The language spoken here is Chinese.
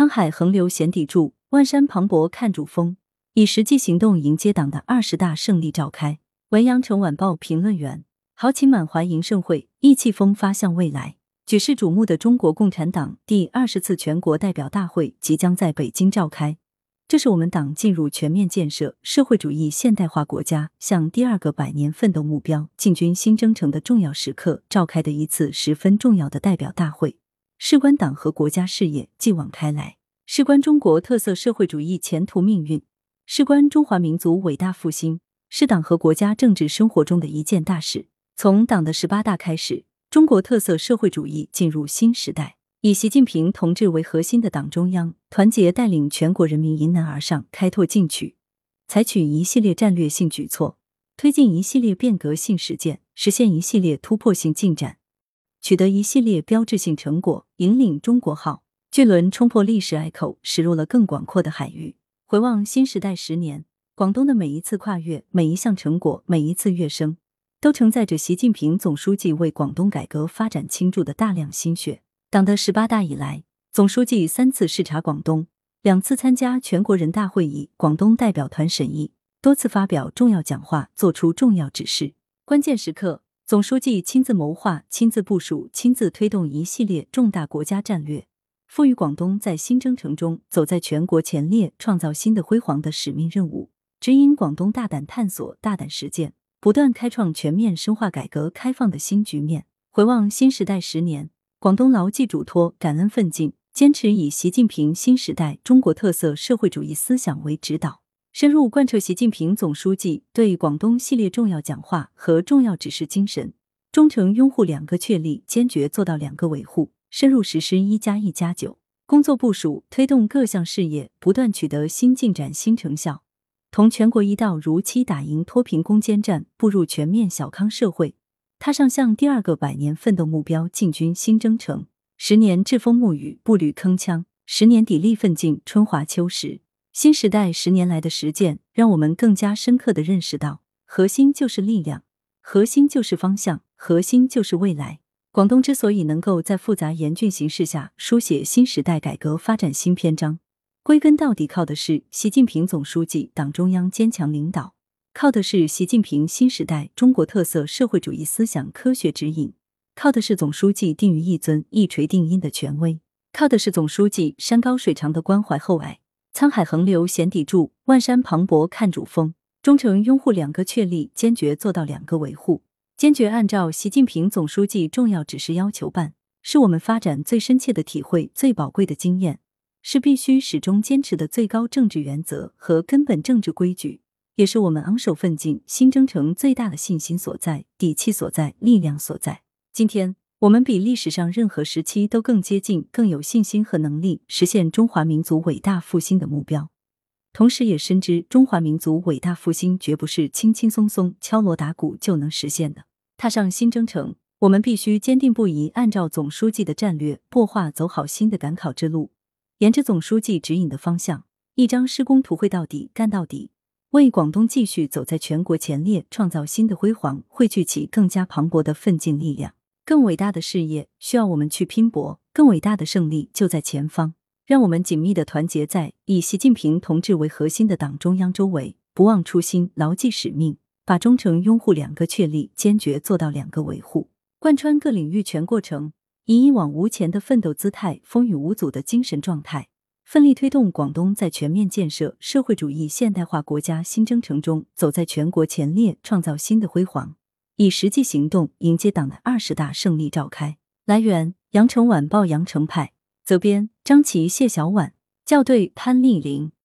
沧海横流显砥柱，万山磅礴看主峰。以实际行动迎接党的二十大胜利召开。文阳城晚报评论员：豪情满怀迎盛会，意气风发向未来。举世瞩目的中国共产党第二十次全国代表大会即将在北京召开，这是我们党进入全面建设社会主义现代化国家、向第二个百年奋斗目标进军新征程的重要时刻召开的一次十分重要的代表大会。事关党和国家事业继往开来，事关中国特色社会主义前途命运，事关中华民族伟大复兴，是党和国家政治生活中的一件大事。从党的十八大开始，中国特色社会主义进入新时代。以习近平同志为核心的党中央团结带领全国人民迎难而上，开拓进取，采取一系列战略性举措，推进一系列变革性实践，实现一系列突破性进展。取得一系列标志性成果，引领中国号巨轮冲破历史隘口，驶入了更广阔的海域。回望新时代十年，广东的每一次跨越，每一项成果，每一次跃升，都承载着习近平总书记为广东改革发展倾注的大量心血。党的十八大以来，总书记三次视察广东，两次参加全国人大会议广东代表团审议，多次发表重要讲话，作出重要指示。关键时刻。总书记亲自谋划、亲自部署、亲自推动一系列重大国家战略，赋予广东在新征程中走在全国前列、创造新的辉煌的使命任务，指引广东大胆探索、大胆实践，不断开创全面深化改革开放的新局面。回望新时代十年，广东牢记嘱托、感恩奋进，坚持以习近平新时代中国特色社会主义思想为指导。深入贯彻习近平总书记对广东系列重要讲话和重要指示精神，忠诚拥护两个确立，坚决做到两个维护，深入实施“一加一加九”工作部署，推动各项事业不断取得新进展、新成效，同全国一道如期打赢脱贫攻坚战，步入全面小康社会，踏上向第二个百年奋斗目标进军新征程。十年栉风沐雨，步履铿锵；十年砥砺奋进，春华秋实。新时代十年来的实践，让我们更加深刻的认识到，核心就是力量，核心就是方向，核心就是未来。广东之所以能够在复杂严峻形势下书写新时代改革发展新篇章，归根到底靠的是习近平总书记、党中央坚强领导，靠的是习近平新时代中国特色社会主义思想科学指引，靠的是总书记定于一尊、一锤定音的权威，靠的是总书记山高水长的关怀厚爱。沧海横流显砥柱，万山磅礴看主峰。忠诚拥护两个确立，坚决做到两个维护，坚决按照习近平总书记重要指示要求办，是我们发展最深切的体会、最宝贵的经验，是必须始终坚持的最高政治原则和根本政治规矩，也是我们昂首奋进新征程最大的信心所在、底气所在、力量所在。今天。我们比历史上任何时期都更接近、更有信心和能力实现中华民族伟大复兴的目标，同时也深知中华民族伟大复兴绝不是轻轻松松敲锣打鼓就能实现的。踏上新征程，我们必须坚定不移按照总书记的战略擘画，走好新的赶考之路，沿着总书记指引的方向，一张施工图绘到底、干到底，为广东继续走在全国前列、创造新的辉煌汇聚起更加磅礴的奋进力量。更伟大的事业需要我们去拼搏，更伟大的胜利就在前方。让我们紧密的团结在以习近平同志为核心的党中央周围，不忘初心，牢记使命，把忠诚拥护两个确立坚决做到两个维护，贯穿各领域全过程，以一往无前的奋斗姿态、风雨无阻的精神状态，奋力推动广东在全面建设社会主义现代化国家新征程中走在全国前列，创造新的辉煌。以实际行动迎接党的二十大胜利召开。来源：羊城晚报羊城派，责编：张琪、谢小婉，校对：潘丽玲。